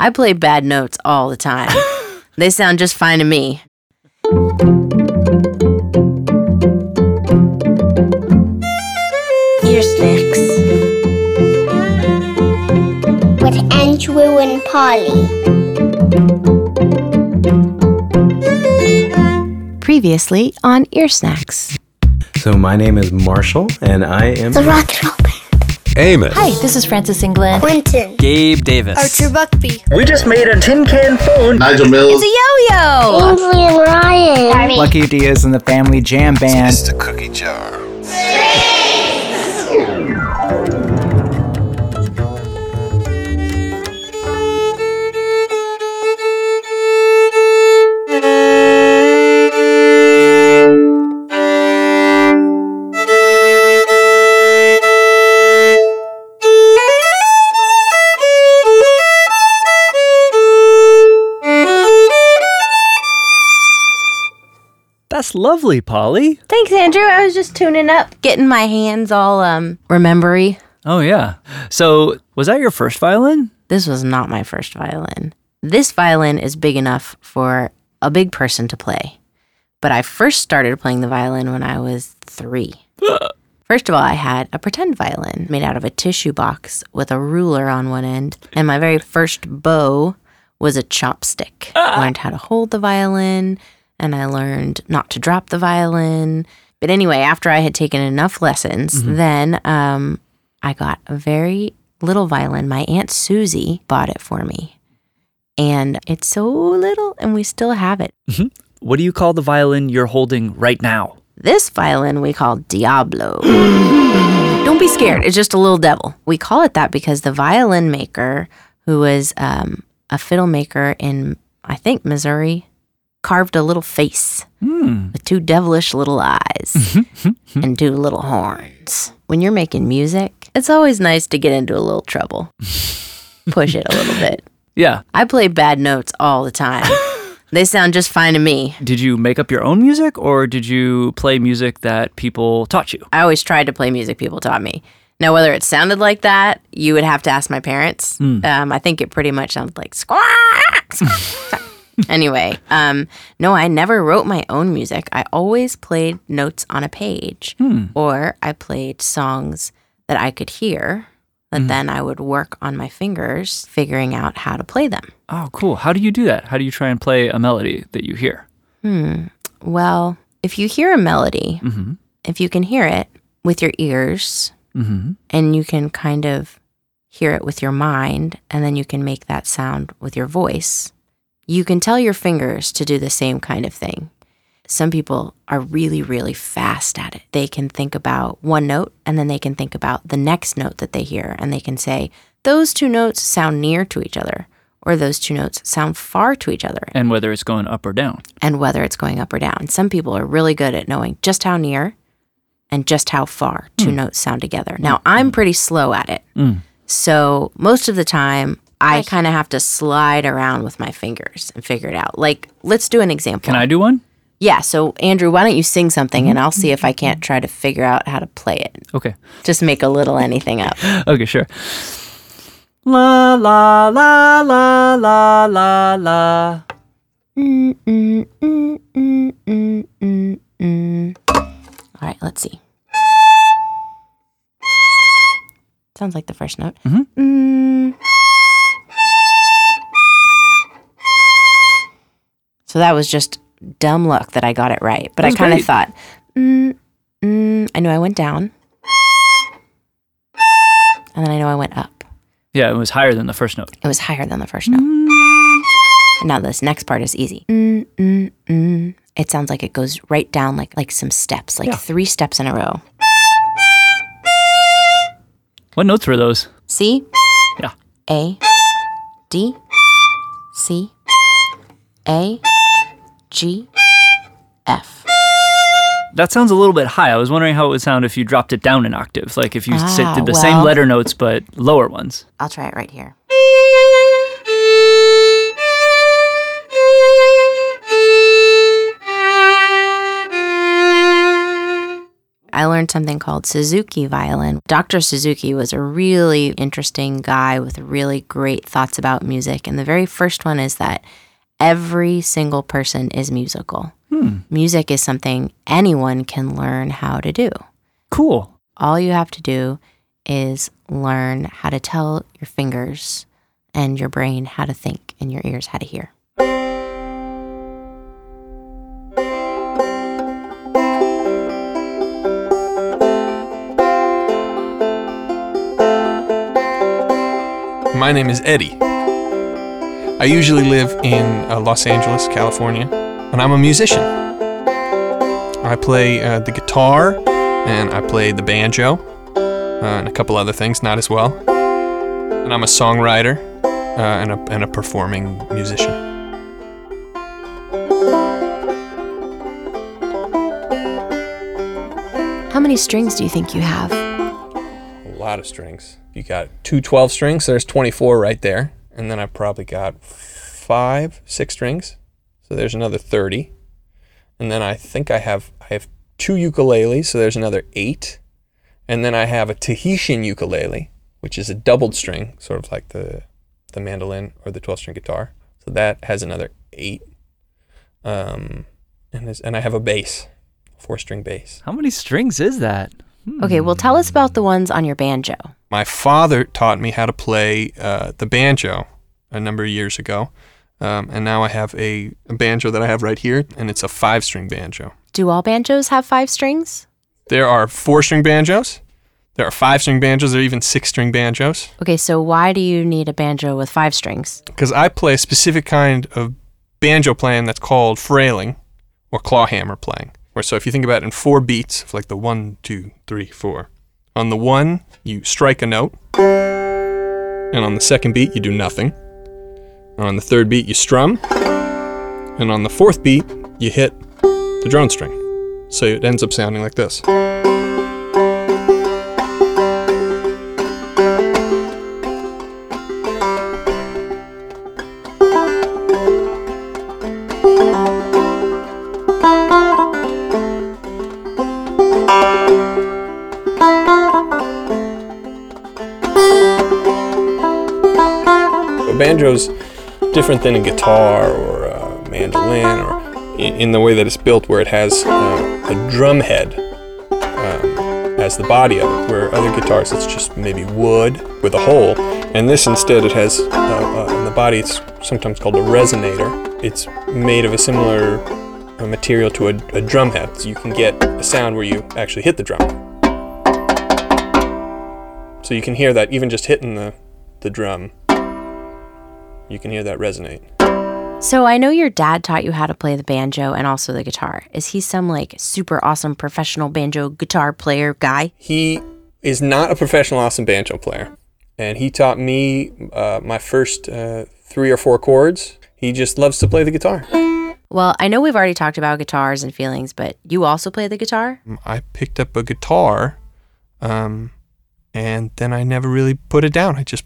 I play bad notes all the time. they sound just fine to me. Ear snacks. With Andrew and Polly. Previously on Ear Snacks. So my name is Marshall, and I am. The Rock and Roll Band. Amos. Hi, this is Francis England. Quentin. Gabe Davis. Oh, Archer Buckbee. We just made a tin can phone. Nigel Mills. It's a Yo-yo! Ainsley and Ryan. Lucky Diaz and the Family Jam Band. It's the cookie jar. That's lovely, Polly. Thanks, Andrew. I was just tuning up, getting my hands all um remembery. Oh, yeah. So, was that your first violin? This was not my first violin. This violin is big enough for a big person to play. But I first started playing the violin when I was three. First of all, I had a pretend violin made out of a tissue box with a ruler on one end, and my very first bow was a chopstick. I learned how to hold the violin, and I learned not to drop the violin. But anyway, after I had taken enough lessons, then um, I got a very little violin. My Aunt Susie bought it for me. And it's so little, and we still have it. What do you call the violin you're holding right now? This violin we call Diablo. Don't be scared, it's just a little devil. We call it that because the violin maker, who was um, a fiddle maker in, I think, Missouri, carved a little face hmm. with two devilish little eyes mm-hmm. and two little horns. When you're making music, it's always nice to get into a little trouble, push it a little bit. Yeah. I play bad notes all the time. they sound just fine to me. Did you make up your own music or did you play music that people taught you? I always tried to play music people taught me. Now, whether it sounded like that, you would have to ask my parents. Hmm. Um, I think it pretty much sounded like squawk. squawk. Anyway, um, no, I never wrote my own music. I always played notes on a page, or I played songs that I could hear. That then I would work on my fingers, figuring out how to play them. Oh, cool. How do you do that? How do you try and play a melody that you hear? Well, if you hear a melody, if you can hear it with your ears, Mm-hmm. and you can kind of hear it with your mind, and then you can make that sound with your voice, you can tell your fingers to do the same kind of thing. Some people are really, really fast at it. They can think about one note and then they can think about the next note that they hear, and they can say, those two notes sound near to each other, or those two notes sound far to each other And whether it's going up or down. and whether it's going up or down. Some people are really good at knowing just how near and just how far two mm. notes sound together. Mm. Now, I'm pretty slow at it. Mm. So, most of the time, I kind of have to slide around with my fingers and figure it out. Like, let's do an example. Can I do one? Yeah. So, Andrew, why don't you sing something and I'll see if I can't try to figure out how to play it. Okay. Just make a little anything up. Okay, sure. La la la la la la la. Mm, mm, mm, mm, mm, mm, mm. All right, let's see. Sounds like the first note. Mm. So that was just dumb luck that I got it right. But I kind of thought, mm, mm, I know I went down. And then I know I went up. Yeah, it was higher than the first note. It was higher than the first note. And now this next part is easy. Mm, mm, mm. It sounds like it goes right down like like some steps, like Yeah. three steps in a row. What notes were those? C, Yeah. A, D, C, A, G, F. That sounds a little bit high. I was wondering how it would sound if you dropped it down an octave, like if you sit, Ah, did the same letter notes but lower ones. I'll try it right here. I learned something called Suzuki violin. Dr. Suzuki was a really interesting guy with really great thoughts about music. And the very first one is that every single person is musical. Hmm. Music is something anyone can learn how to do. Cool. All you have to do is learn how to tell your fingers and your brain how to think and your ears how to hear. My name is Eddie. I usually live in uh, Los Angeles, California, and I'm a musician. I play uh, the guitar and I play the banjo uh, and a couple other things, not as well. And I'm a songwriter uh, and, a, and a performing musician. How many strings do you think you have? A lot of strings. You got two 12 strings, there's 24 right there. And then I probably got five, six strings. So there's another 30. And then I think I have I have two ukuleles, so there's another 8. And then I have a Tahitian ukulele, which is a doubled string, sort of like the the mandolin or the 12 string guitar. So that has another 8. Um and there's, and I have a bass, four string bass. How many strings is that? Okay, well, tell us about the ones on your banjo. My father taught me how to play uh, the banjo a number of years ago. Um, and now I have a, a banjo that I have right here, and it's a five string banjo. Do all banjos have five strings? There are four string banjos, there are five string banjos, there are even six string banjos. Okay, so why do you need a banjo with five strings? Because I play a specific kind of banjo playing that's called frailing or clawhammer playing. Where so if you think about it in four beats, like the one, two, three, four. On the one, you strike a note, and on the second beat, you do nothing. And on the third beat, you strum, and on the fourth beat, you hit the drone string. So it ends up sounding like this. Different than a guitar or a mandolin, or in, the way that it's built, where it has uh, a drum head um, as the body of it. Where other guitars, it's just maybe wood with a hole, and this instead it has uh, uh, in the body. It's sometimes called a resonator. It's made of a similar uh, material to a, a drum head, so you can get a sound where you actually hit the drum. So you can hear that even just hitting the, the drum, you can hear that resonate. So I know your dad taught you how to play the banjo and also the guitar. Is he some like super awesome professional banjo guitar player guy? He is not a professional awesome banjo player, and he taught me uh, my first uh, three or four chords. He just loves to play the guitar. Well, I know we've already talked about guitars and feelings, but you also play the guitar? I picked up a guitar, um, and then I never really put it down. I just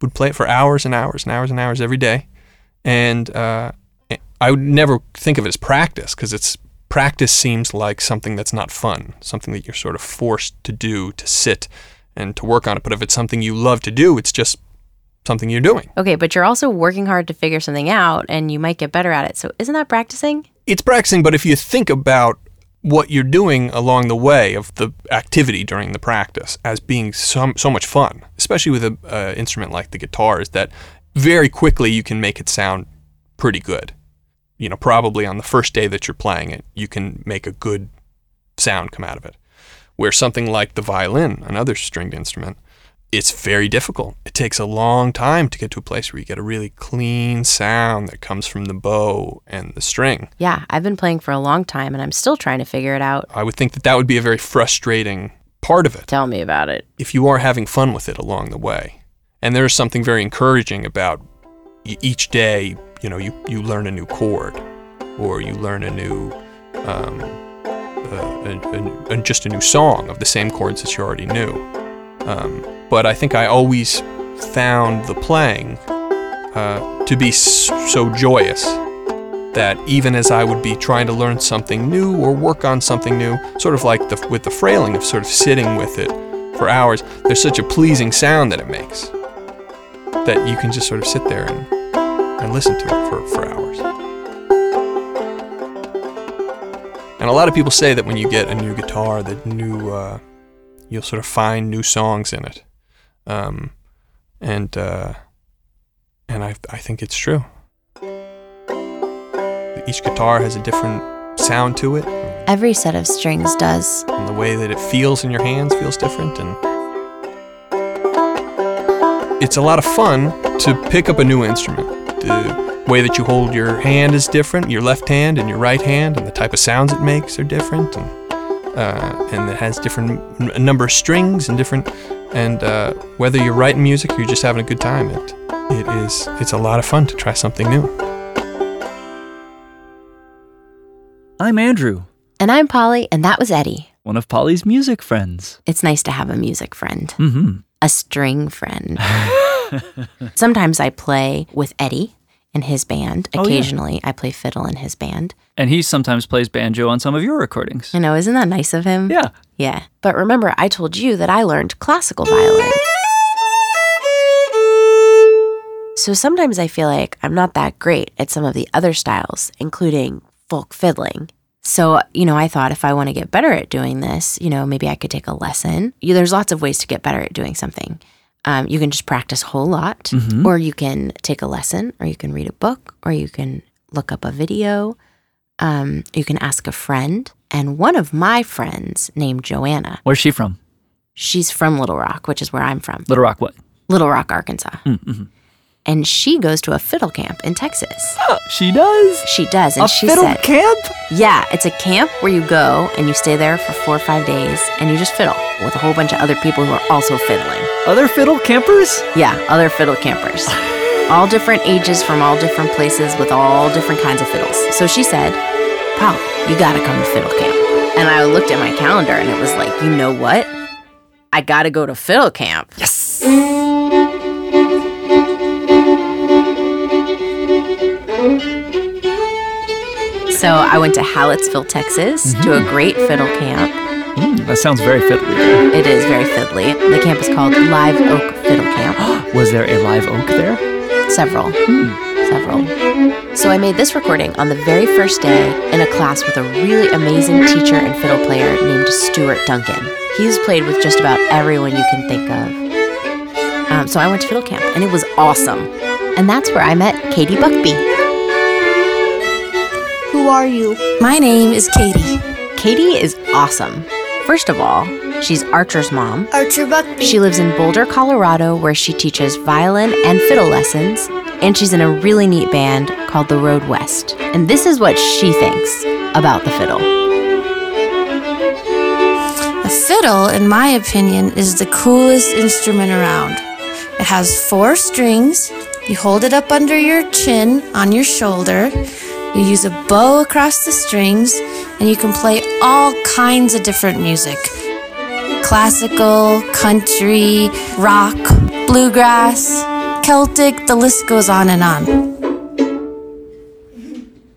would play it for hours and hours and hours and hours every day, and uh, I would never think of it as practice because it's practice seems like something that's not fun, something that you're sort of forced to do, to sit and to work on it. But if it's something you love to do, it's just something you're doing. Okay, but you're also working hard to figure something out and you might get better at it. So isn't that practicing? It's practicing, but if you think about what you're doing along the way of the activity during the practice as being so, so much fun, especially with an uh, instrument like the guitar, is that very quickly you can make it sound pretty good. You know, probably on the first day that you're playing it, you can make a good sound come out of it. Where something like the violin, another stringed instrument, it's very difficult. It takes a long time to get to a place where you get a really clean sound that comes from the bow and the string. Yeah, I've been playing for a long time and I'm still trying to figure it out. I would think that that would be a very frustrating part of it Tell me about it. if you are having fun with it along the way. And there is something very encouraging about each day, you know, you, you learn a new chord or you learn a new, um, uh, a, a- a- just a new song of the same chords that you already knew. Um, but I think I always found the playing uh, to be so joyous that even as I would be trying to learn something new or work on something new, sort of like the, with the frailing of sort of sitting with it for hours, there's such a pleasing sound that it makes that you can just sort of sit there and, and listen to it for, for hours. And a lot of people say that when you get a new guitar, the new uh, you'll sort of find new songs in it, um, and uh, and I I think it's true. Each guitar has a different sound to it, Every set of strings does. and the way that it feels in your hands feels different, and it's a lot of fun to pick up a new instrument. The way that you hold your hand is different, your left hand and your right hand, and the type of sounds it makes are different, and uh, and it has different n- a number of strings and different. And uh, whether you're writing music or you're just having a good time, it it is it's a lot of fun to try something new. I'm Andrew, And I'm Polly, and that was Eddie. one of Polly's music friends. It's nice to have a music friend, Mm-hmm. a string friend. Sometimes I play with Eddie in his band. Oh, yeah. Occasionally, I play fiddle in his band. And he sometimes plays banjo on some of your recordings. I know, isn't that nice of him? Yeah. Yeah. But remember, I told you that I learned classical violin. So sometimes I feel like I'm not that great at some of the other styles, including folk fiddling. So, you know, I thought if I want to get better at doing this, you know, maybe I could take a lesson. You, there's lots of ways to get better at doing something. Um, you can just practice a whole lot, or you can take a lesson, or you can read a book, or you can look up a video. Um, you can ask a friend. And one of my friends named Joanna, Where's she from? she's from Little Rock, which is where I'm from, Little Rock, what? Little Rock, Arkansas. And she goes to a fiddle camp in Texas. Ah, she does. She does. And a she fiddle said, camp? Yeah, it's a camp where you go and you stay there for four or five days and you just fiddle with a whole bunch of other people who are also fiddling. Other fiddle campers? Yeah, other fiddle campers. all different ages from all different places with all different kinds of fiddles. So she said, Paul, you gotta come to fiddle camp. And I looked at my calendar and it was like, you know what? I gotta go to fiddle camp. Yes. So I went to Hallettsville, Texas to a great fiddle camp. Mm, that sounds very fiddly. It is very fiddly. The camp is called Live Oak Fiddle Camp. Was there a live oak there? Several. Several. So I made this recording on the very first day in a class with a really amazing teacher and fiddle player named Stuart Duncan. He's played with just about everyone you can think of. Um, so I went to fiddle camp and it was awesome. And that's where I met Katy Buckbee. Who are you? My name is Katy. Katy is awesome. First of all, she's Archer's mom. Archer Buckbee. She lives in Boulder, Colorado, where she teaches violin and fiddle lessons, and she's in a really neat band called the Road West. And this is what she thinks about the fiddle. A fiddle, in my opinion, is the coolest instrument around. It has four strings. You hold it up under your chin on your shoulder. You use a bow across the strings, and you can play all kinds of different music classical, country, rock, bluegrass, Celtic, the list goes on and on.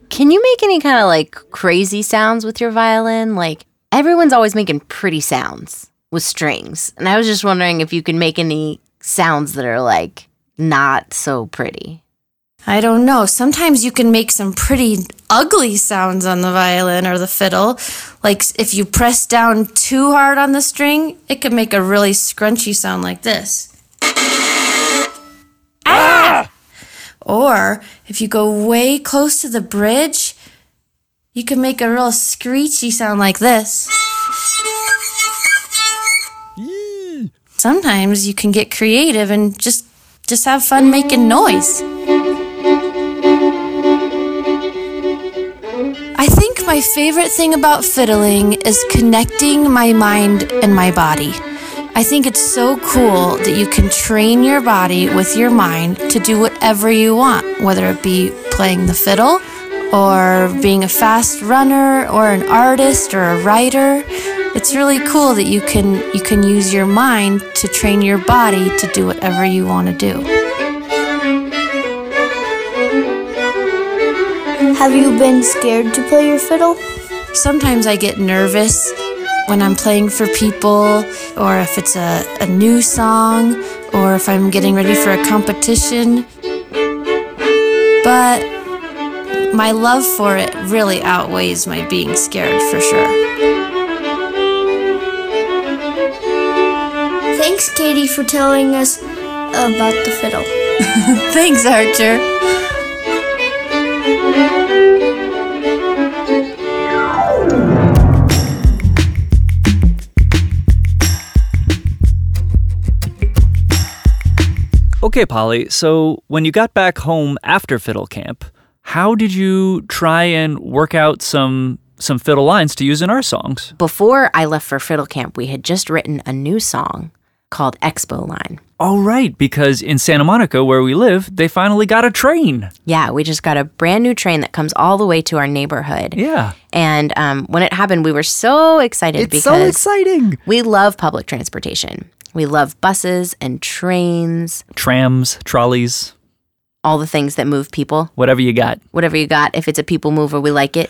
Can you make any kind of like crazy sounds with your violin? Like everyone's always making pretty sounds with strings. And I was just wondering if you can make any sounds that are like not so pretty. I don't know. Sometimes you can make some pretty ugly sounds on the violin or the fiddle. Like if you press down too hard on the string, it can make a really scrunchy sound like this. Ah! Or if you go way close to the bridge, you can make a real screechy sound like this. Sometimes you can get creative and just just have fun making noise. My favorite thing about fiddling is connecting my mind and my body. I think it's so cool that you can train your body with your mind to do whatever you want, whether it be playing the fiddle or being a fast runner or an artist or a writer. It's really cool that you can you can use your mind to train your body to do whatever you want to do. Have you been scared to play your fiddle? Sometimes I get nervous when I'm playing for people, or if it's a, a new song, or if I'm getting ready for a competition. But my love for it really outweighs my being scared for sure. Thanks, Katy, for telling us about the fiddle. Thanks, Archer. Okay, Polly, so when you got back home after fiddle camp, how did you try and work out some some fiddle lines to use in our songs? Before I left for fiddle camp, we had just written a new song called Expo Line. All right, because in Santa Monica, where we live, they finally got a train. Yeah, we just got a brand new train that comes all the way to our neighborhood. Yeah. And um, when it happened, we were so excited It's because so exciting. we love public transportation. We love buses and trains, Trams, trolleys, all the things that move people. whatever you got. Whatever you got, if it's a people mover, we like it.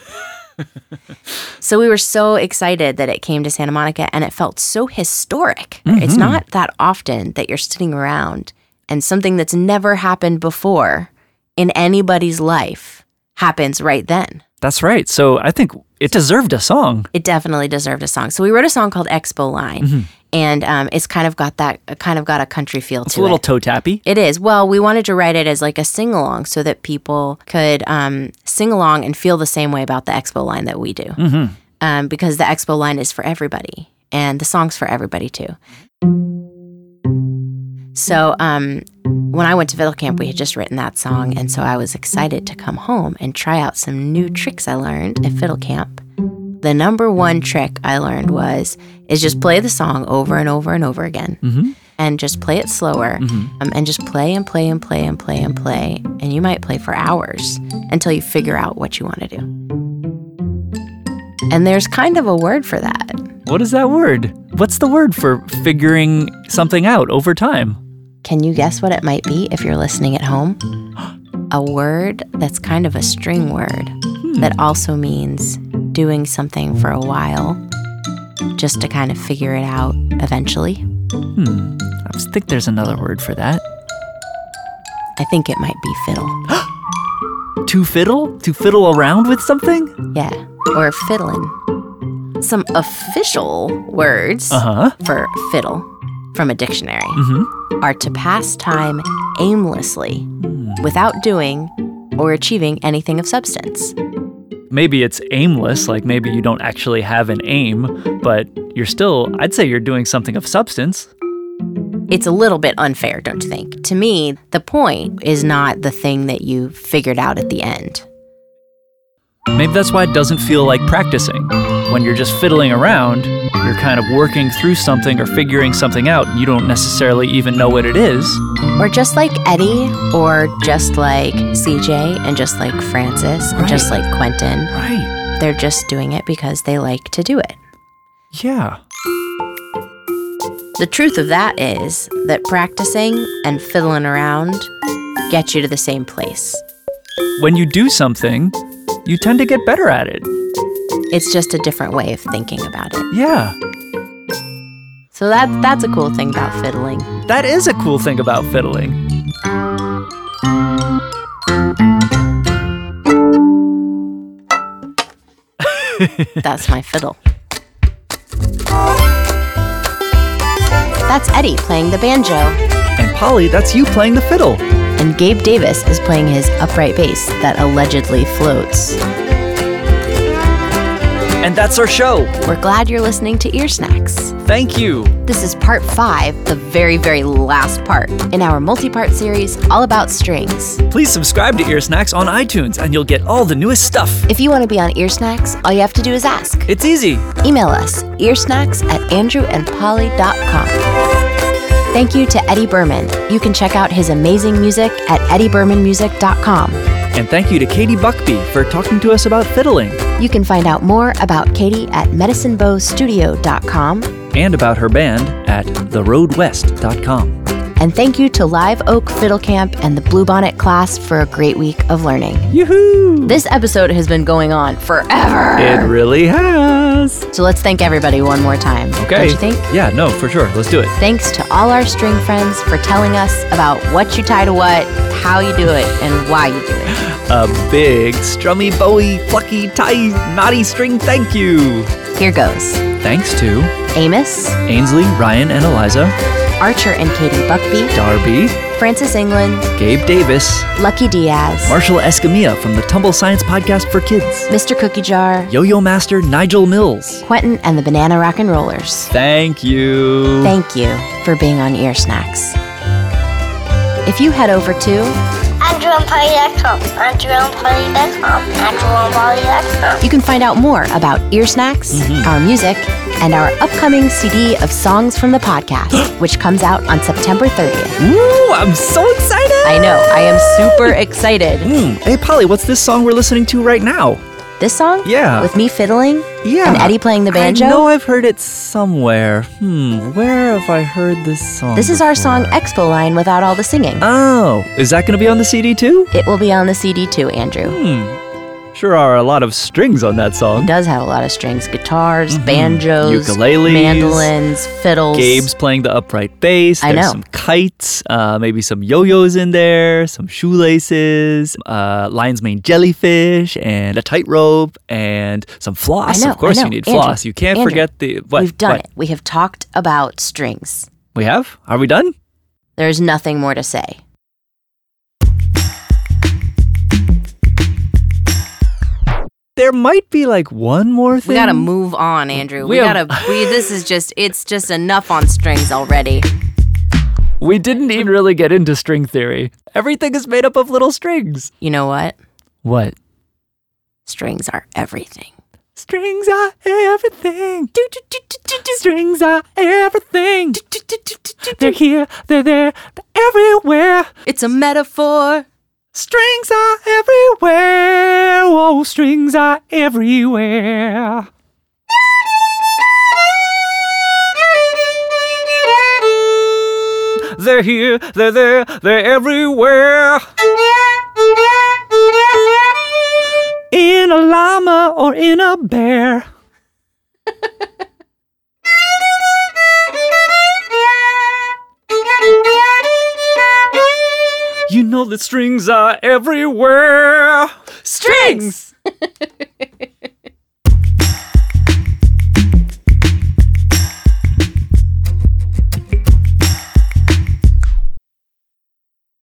so we were so excited that it came to Santa Monica and it felt so historic. It's mm-hmm. not that often that you're sitting around and something that's never happened before in anybody's life happens right then. That's right. So I think it deserved a song. it definitely deserved a song. So we wrote a song called Expo Line, and um, it's kind of got that kind of got a country feel It's to a little toe tappy. it is. Well, we wanted to write it as like a sing along so that people could um, sing along and feel the same way about the Expo Line that we do, um, because the Expo Line is for everybody, and the song's for everybody too. So um, when I went to fiddle camp, we had just written that song, and so I was excited to come home and try out some new tricks I learned at fiddle camp. The number one trick I learned was is just play the song over and over and over again, and just play it slower, um, and just play and play and play and play and play, and you might play for hours until you figure out what you want to do. And there's kind of a word for that. What is that word? What's the word for figuring something out over time? Can you guess what it might be if you're listening at home? A word that's kind of a string word that also means doing something for a while just to kind of figure it out eventually. Hmm. I think there's another word for that. I think it might be fiddle. To fiddle? To fiddle around with something? Yeah, or fiddling. Some official words Uh huh. for fiddle from a dictionary Mm-hmm. are to pass time aimlessly without doing or achieving anything of substance. Maybe it's aimless, like maybe you don't actually have an aim, but you're still, I'd say you're doing something of substance. It's a little bit unfair, don't you think? To me, the point is not the thing that you figured out at the end. Maybe that's why it doesn't feel like practicing. When you're just fiddling around, you're kind of working through something or figuring something out, and you don't necessarily even know what it is. Or just like Eddie, or just like CJ, and just like Francis, and just like Quentin. Right. They're just doing it because they like to do it. Yeah. The truth of that is that practicing and fiddling around get you to the same place. When you do something, you tend to get better at it. It's just a different way of thinking about it. Yeah. So that that's a cool thing about fiddling. That is a cool thing about fiddling. That's my fiddle. That's Eddie playing the banjo, And Polly, that's you playing the fiddle. And Gabe Davis is playing his upright bass that allegedly floats. And that's our show. We're glad you're listening to Ear Snacks. Thank you. This is part five, the very, very last part in our multi part series all about strings. Please subscribe to Ear Snacks on iTunes and you'll get all the newest stuff. If you want to be on Ear Snacks, all you have to do is ask. It's easy. Email us, earsnacks at andrewandpolly.com. Thank you to Eddie Berman. You can check out his amazing music at eddiebermanmusic.com. And thank you to Katy Buckbee for talking to us about fiddling You can find out more about Katy at medicinebowstudio.com. and about her band at theroadwest.com. And thank you to Live Oak Fiddle Camp and the Bluebonnet class for a great week of learning. Yoo-hoo! This episode has been going on forever. It really has. So let's thank everybody one more time. Okay. Don't you think? Yeah, no, for sure. Let's do it. Thanks to all our string friends for telling us about what you tie to what, how you do it, and why you do it. A big, strummy, bowy, plucky, tie, knotty string thank you. Here goes Thanks to Amos, Ainsley, Ryan, and Eliza, Archer and Katy Buckbee, Darby, Francis England, Gabe Davis, Lucky Diaz, Marshall Escamilla from the Tumble Science Podcast for Kids, Mr. Cookie Jar, Yo Yo Master Nigel Mills. Quentin and the Banana Rock and Rollers. Thank you. Thank you for being on Ear Snacks. If you head over to AndrewandPolly.com. AndrewandPolly.com. AndrewandPolly.com. You can find out more about Ear Snacks, our music, and our upcoming CD of songs from the podcast, which comes out on September 30th. Woo, I'm so excited. I know, I am super excited. Mm, Hey, Polly, what's this song we're listening to right now? This song? Yeah. With me fiddling? Yeah. And Eddie playing the banjo? I know I've heard it somewhere. Hmm, where have I heard this song? This is our song before? Expo Line without all the singing. Oh, is that going to be on the CD too? it will be on the CD too, Andrew. Hmm. Sure are a lot of strings on that It song. does have a lot of strings guitars, banjos, Ukuleles. mandolins, fiddles. Gabe's playing the upright bass. I There's know. some kites, uh, maybe some yo-yos in there, some shoelaces, uh, lion's mane jellyfish, and a tightrope, and some floss. Know, of course, you need Andrew, floss. You can't Andrew, forget the what? We've done what? it. We have talked about strings. We have? Are we done? There's nothing more to say. There might be like one more thing. We gotta move on, Andrew. We, We gotta. We, this is just. It's just enough on strings already. We didn't even really get into string theory. Everything is made up of little strings. You know what? What? Strings are everything. Strings are everything. Strings are everything. They're here, they're there, they're everywhere. It's a metaphor. Strings are everywhere. Oh, strings are everywhere. They're here, they're there, they're everywhere. In a llama or in a bear. know that strings are everywhere. Strings!